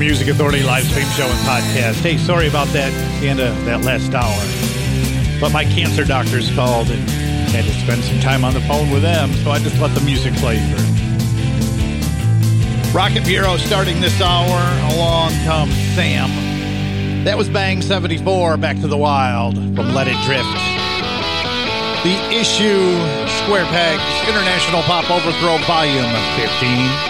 Music Authority live stream show and podcast. Hey, sorry about that, end of that last hour. But my cancer doctors called and had to spend some time on the phone with them, so I just let the music play through. Rocket Bureau starting this hour. Along comes Sam. That was Bang 74, Back to the Wild from Let It Drift. The issue Square Pegs International Pop Overthrow Volume 15.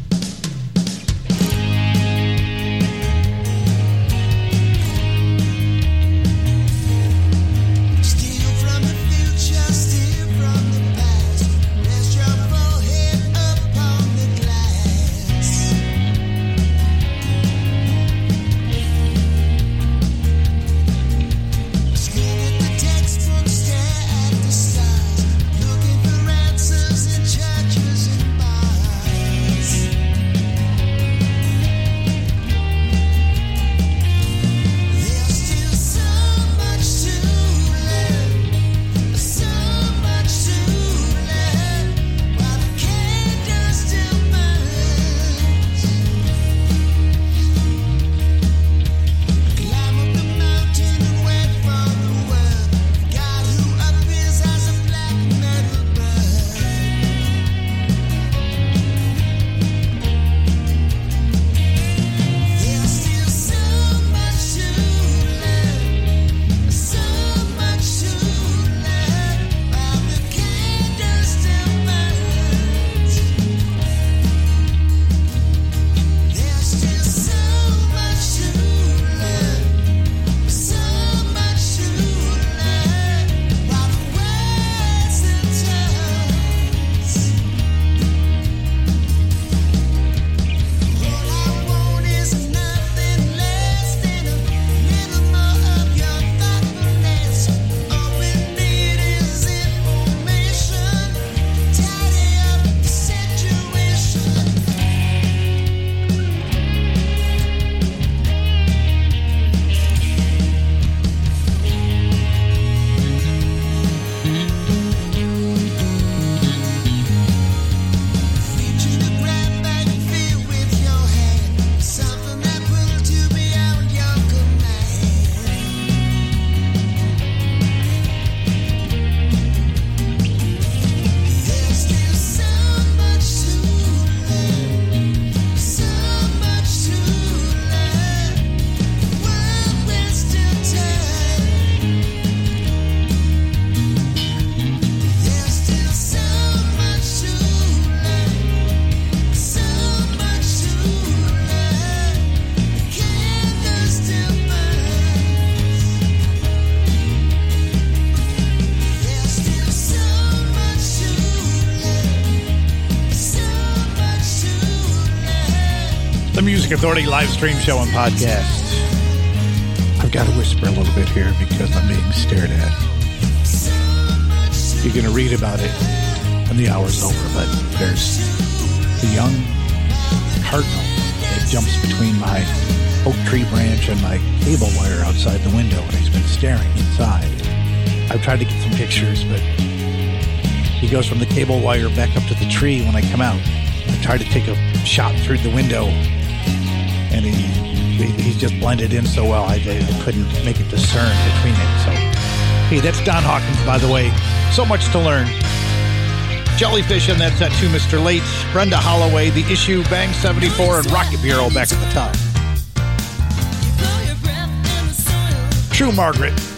Authority live stream show and podcast. I've got to whisper a little bit here because I'm being stared at. You're going to read about it when the hour's over, but there's the young cardinal that jumps between my oak tree branch and my cable wire outside the window, and he's been staring inside. I've tried to get some pictures, but he goes from the cable wire back up to the tree when I come out. I tried to take a shot through the window, and he, he he's just blended in so well, I, I couldn't make a discern between it. So, hey, that's Don Hawkins, by the way. So much to learn. Jellyfish, and that's that too, Mr. Late. Brenda Holloway, The Issue, Bang 74, and Rocket Bureau back at the top. True Margaret.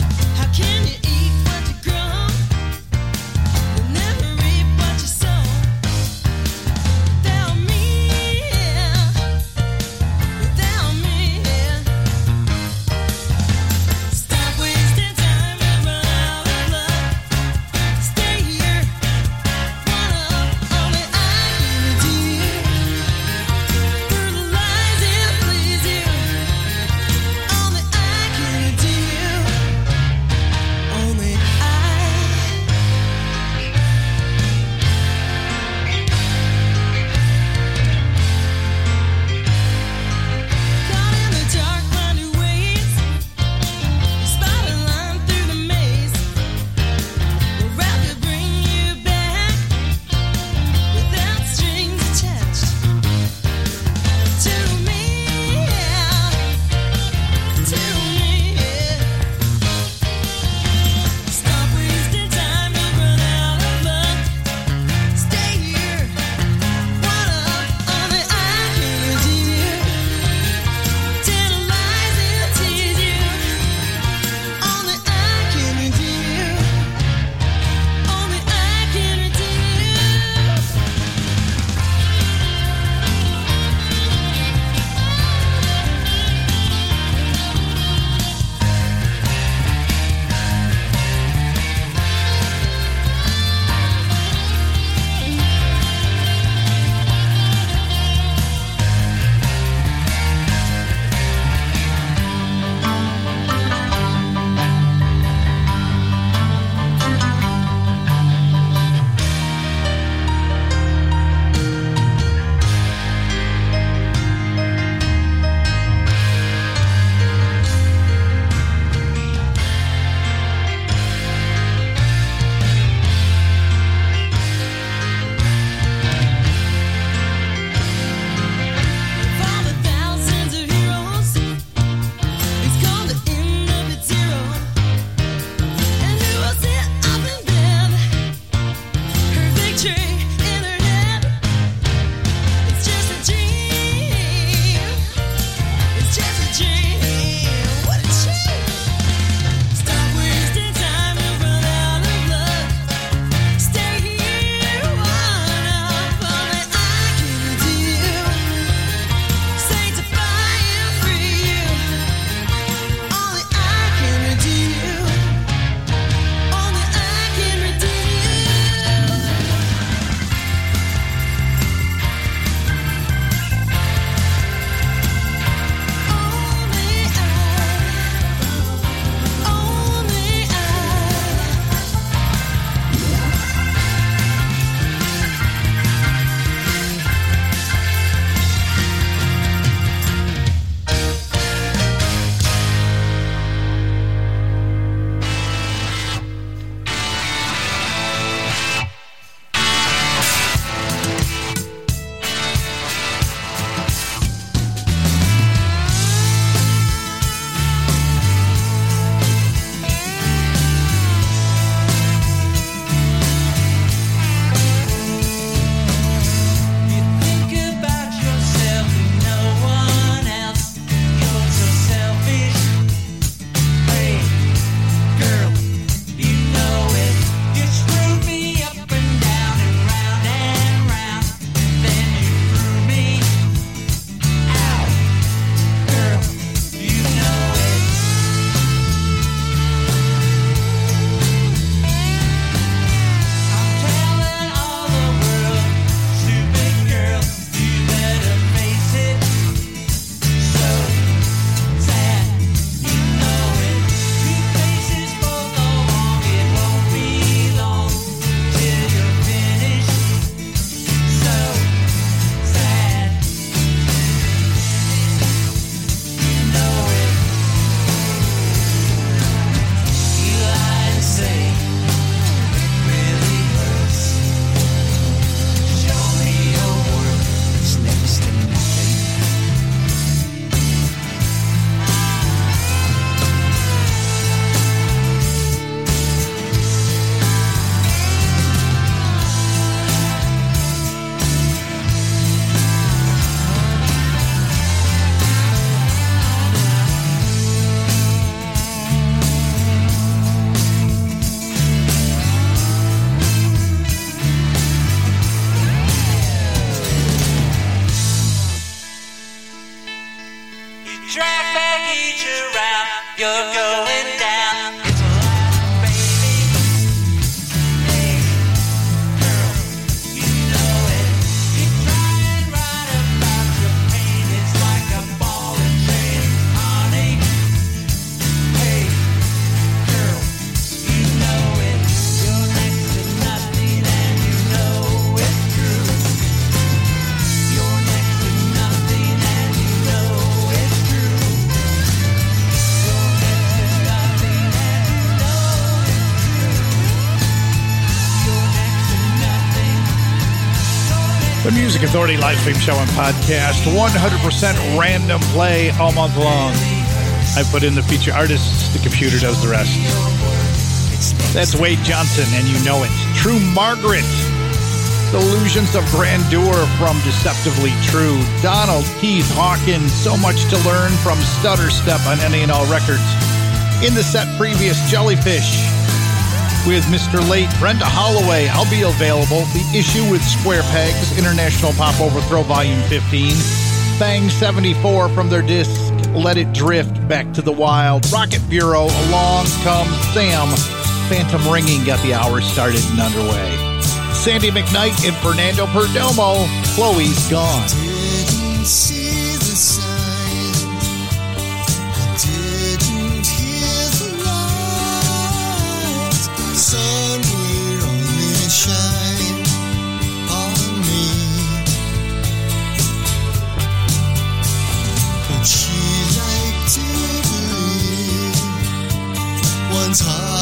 You're going Authority live stream show and podcast. 100% random play all month long. I put in the feature artists, the computer does the rest. That's Wade Johnson, and you know it. True Margaret. Illusions of Grandeur from Deceptively True. Donald Keith Hawkins. So much to learn from Stutter Step on any and all records. In the set previous, Jellyfish with Mr. Late, Brenda Holloway. I'll be available. The issue with Square Pegs, International Pop Overthrow Volume 15. Bang 74 from their disc, Let It Drift, Back to the Wild. Rocket Bureau, Along Comes Sam. Phantom Ringing got the hour started and underway. Sandy McKnight and Fernando Perdomo. Chloe's gone. time.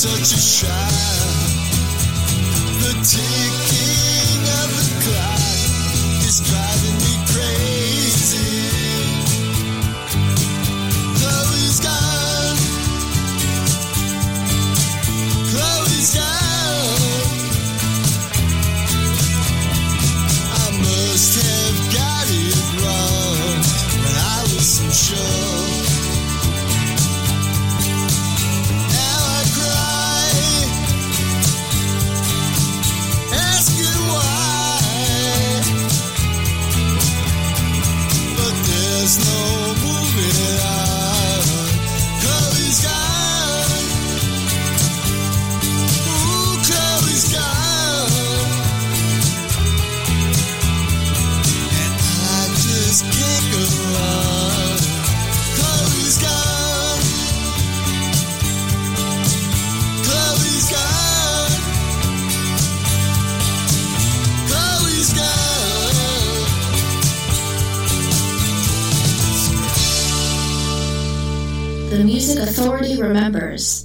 such a shine. The ticket. Remembers.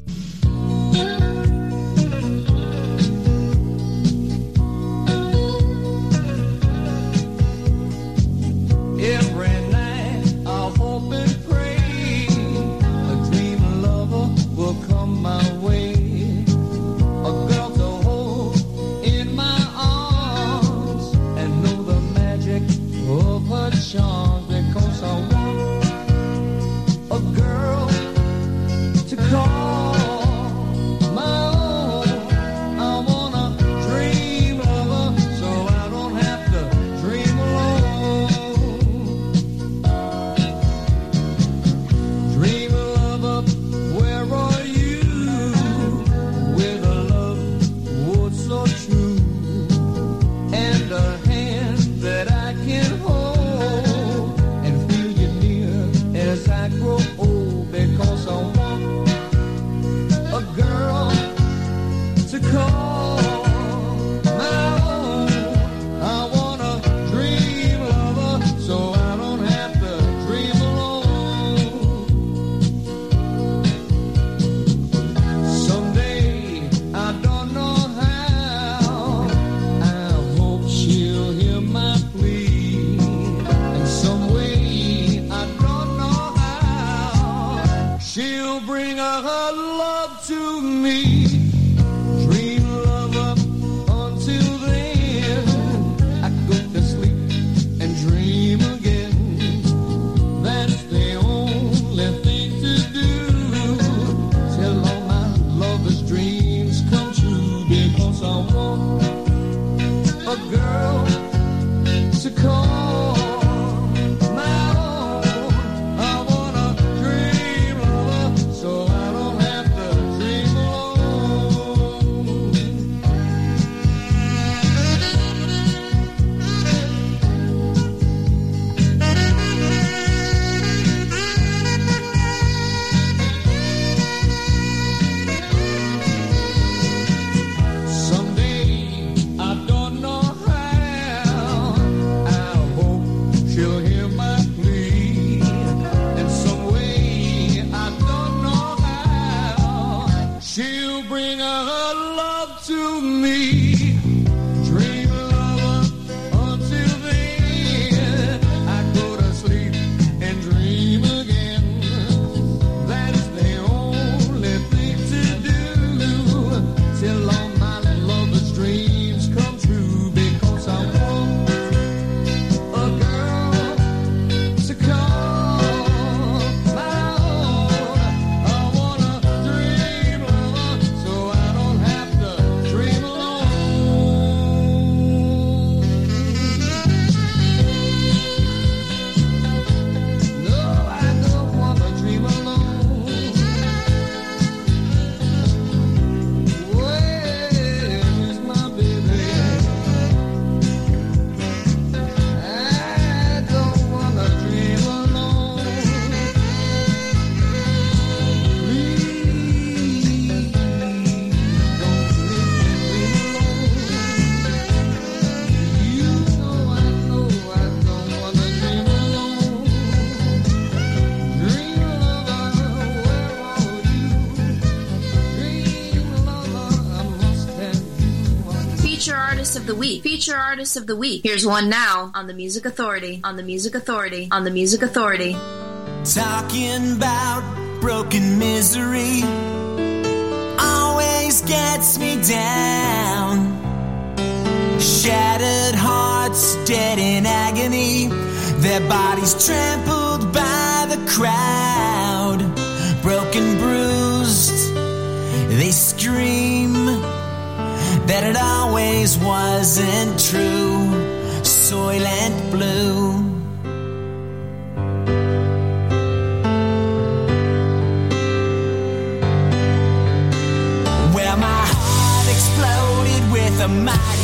Artist of the Week. Here's one now on the Music Authority, on the Music Authority, on the Music Authority. Talking about broken misery always gets me down. Shattered hearts, dead in agony, their bodies trampled by the crowd. Broken, bruised, they scream that it always wasn't true. Soylent Blue. Well, my heart exploded with a mighty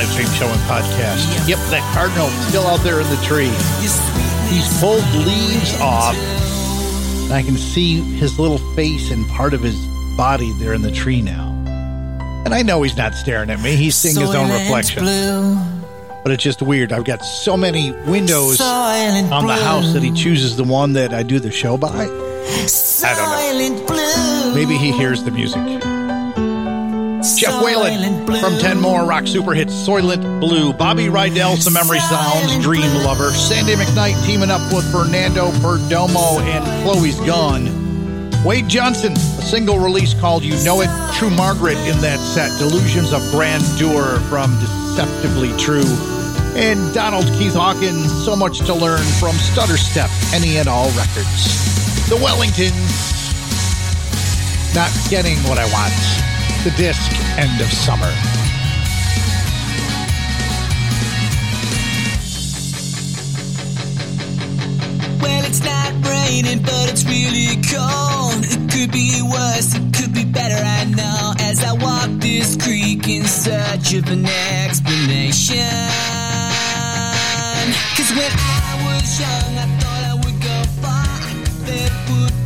live stream show and podcast. Yep, that cardinal still out there in the tree. He's pulled leaves off. And I can see his little face and part of his body there in the tree now. And I know he's not staring at me. He's seeing his own reflection. But it's just weird. I've got so many windows on the house that he chooses the one that I do the show by. I don't know. Maybe he hears the music. Jeff Whalen from 10 more rock super hits Soylent Blue. Bobby Rydell, some memory sounds, Dream Lover. Sandy McKnight teaming up with Fernando Perdomo and Chloe's Gone. Wade Johnson, a single release called You Know It. True Margaret in that set. Delusions of Grandeur from Deceptively True. And Donald Keith Hawkins, so much to learn from Stutter Step, Any and All Records. The Wellingtons, not getting what I want the disc End of Summer. Well, it's not raining, but it's really cold. It could be worse, it could be better, I know. As I walk this creek in search of an explanation. Cause when I was young, I thought I would go far. Play football,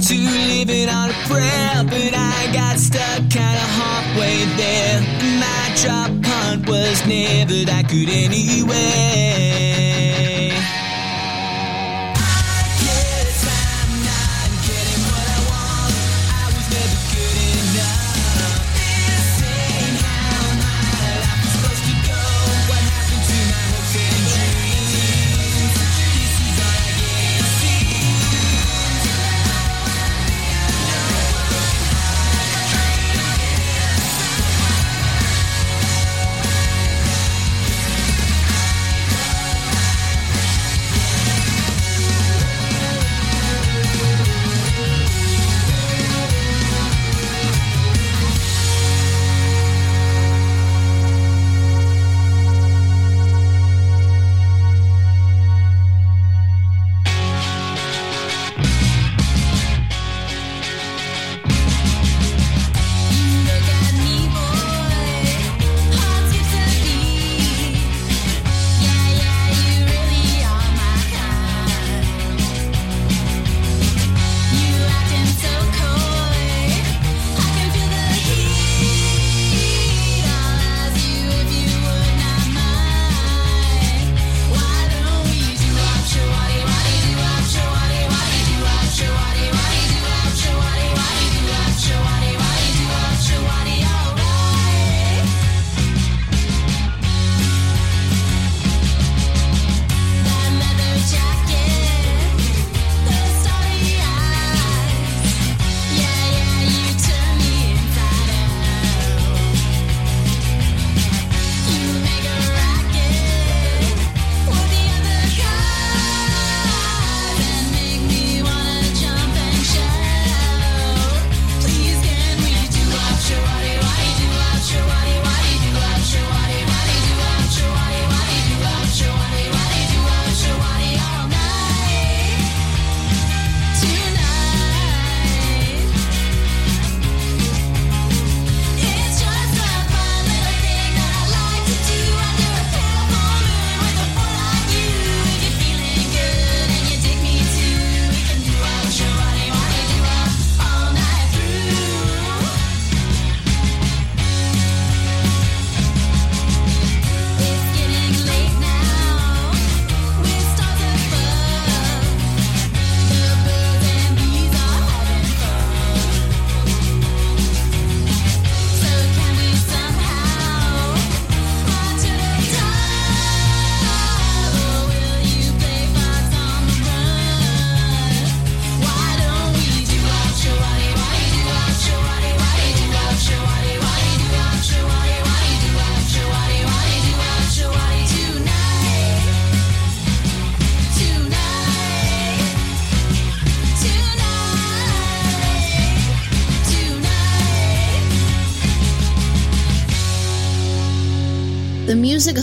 to living on a prayer, but I got stuck kinda halfway there. My drop punt was never that good anyway.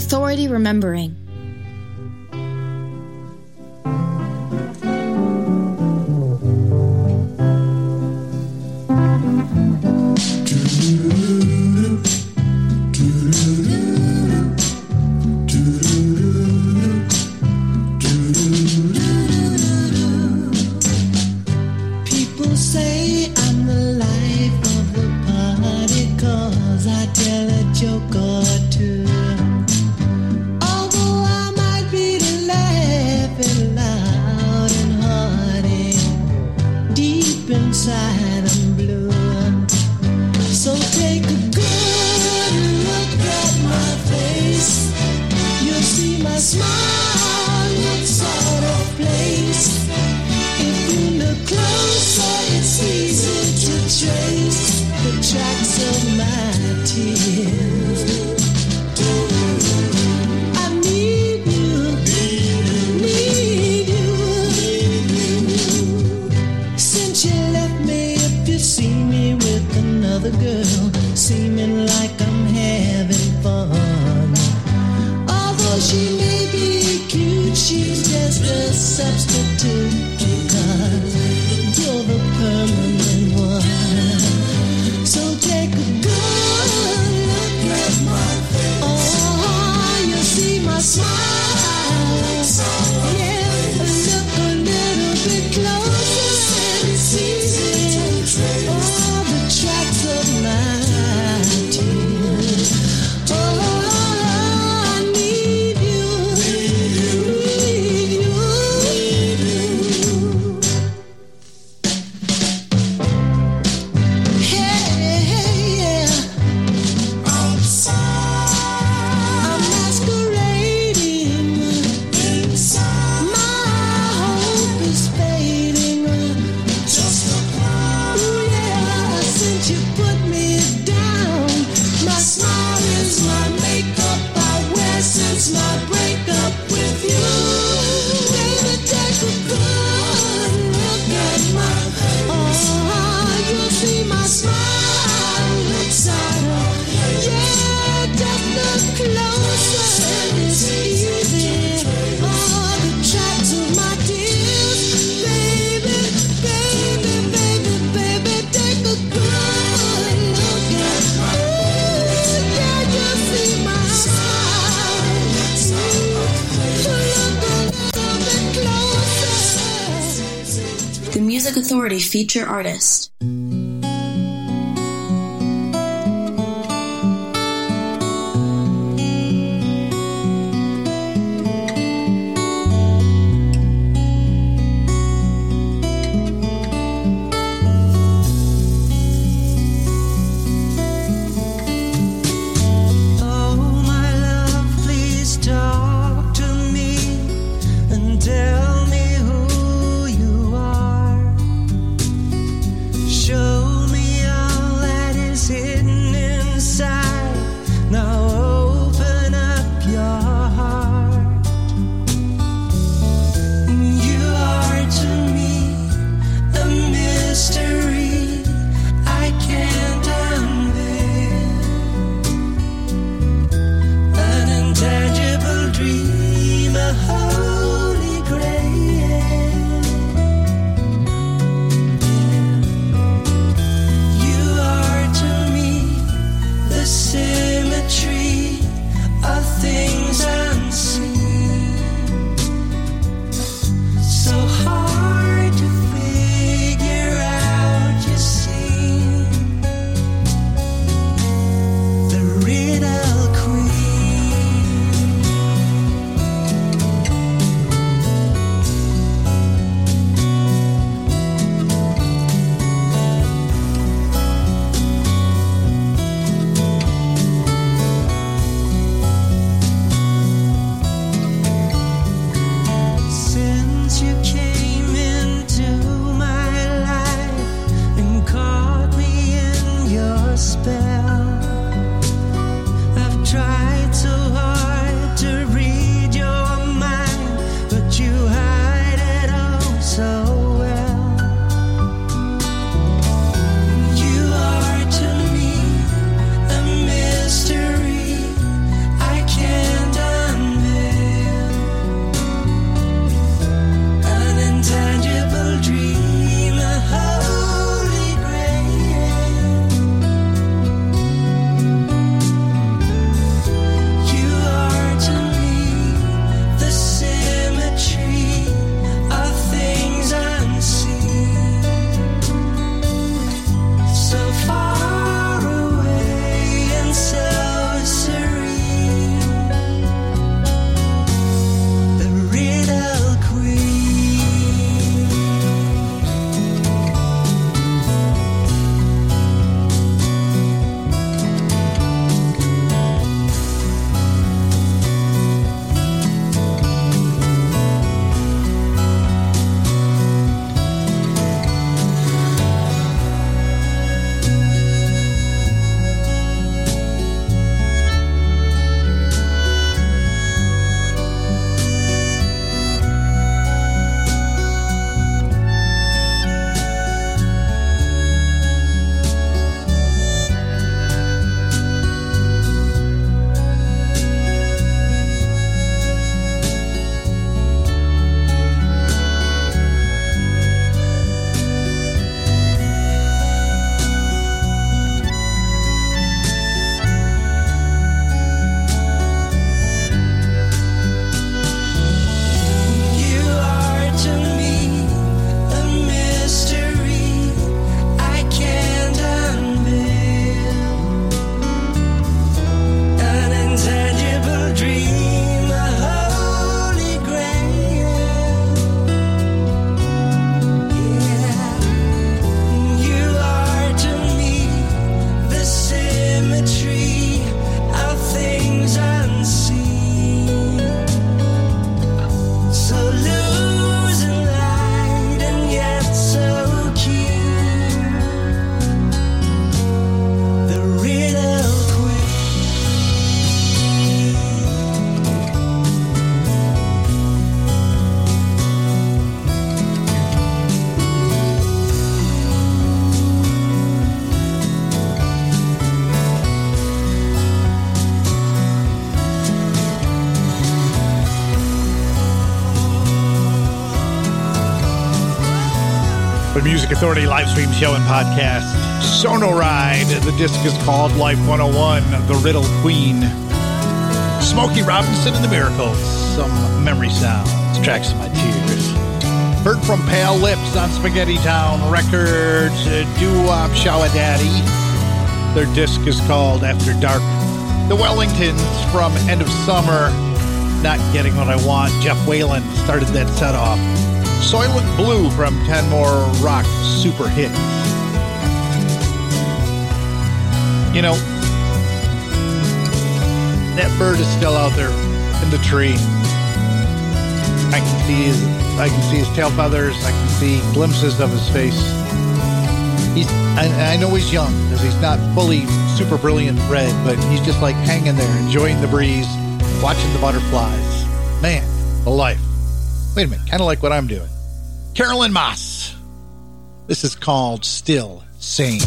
Authority Remembering. Feature artist. The Music Authority live stream show and podcast. Sono Ride. The disc is called Life 101, The Riddle Queen. Smokey Robinson and the Miracles. Some memory sounds. Tracks of my tears. Heard from Pale Lips on Spaghetty Town Records. Uh, Doo-Wop Shower Daddy. Their disc is called After Dark. The Wellingtons from End of Summer. Not Getting What I Want. Jeff Whalen started that set off. Soylent Blue from 10 More Rock Super Hits. You know, that bird is still out there in the tree. I can see his, I can see his tail feathers. I can see glimpses of his face. He's, I, I know he's young because he's not fully super brilliant red, but he's just like hanging there, enjoying the breeze, watching the butterflies. Man, the life. Wait a minute, kind of like what I'm doing. Carolyn Moss. This is called Still Sane.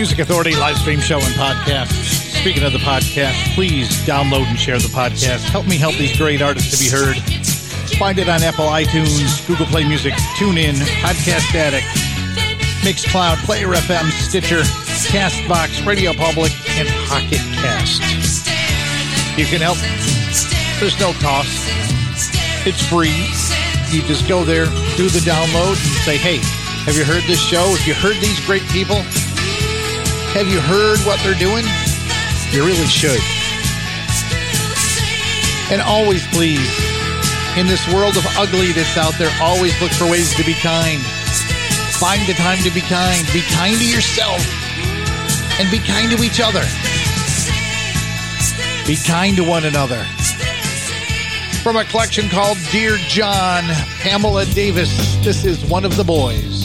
Music Authority live stream show and podcast. Speaking of the podcast, please download and share the podcast. Help me help these great artists to be heard. Find it on Apple iTunes, Google Play Music, TuneIn, Podcast Addict, Mixcloud, Player FM, Stitcher, Castbox, Radio Public, and Pocket Cast. You can help. There's no cost. It's free. You just go there, do the download, and say, hey, have you heard this show? Have you heard these great people? Have you heard what they're doing? You really should. And always, please, in this world of ugly that's out there, always look for ways to be kind. Find the time to be kind. Be kind to yourself and be kind to each other. Be kind to one another. From a collection called Dear John, Pamela Davis, this is one of the boys.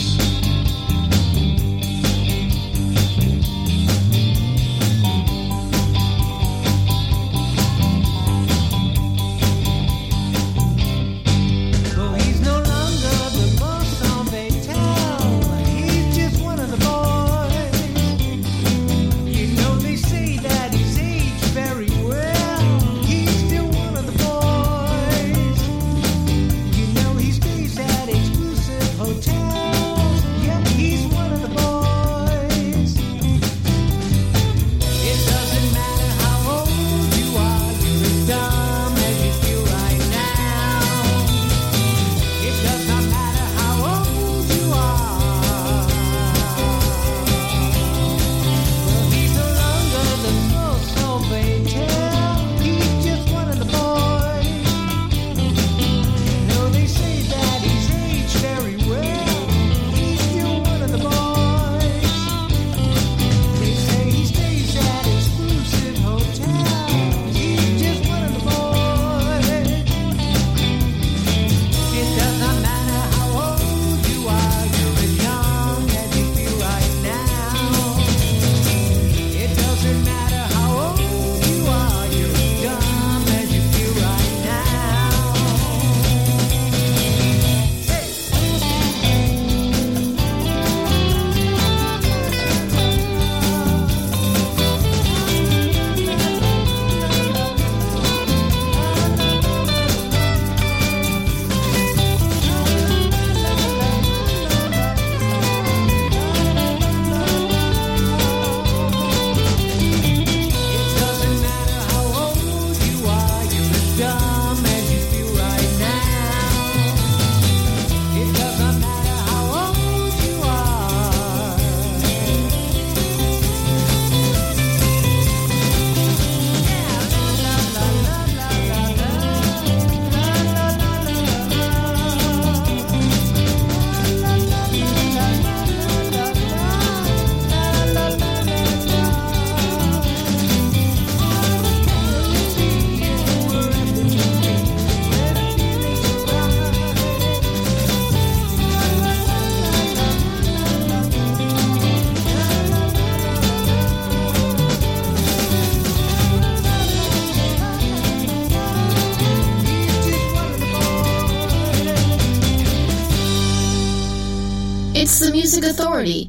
Authority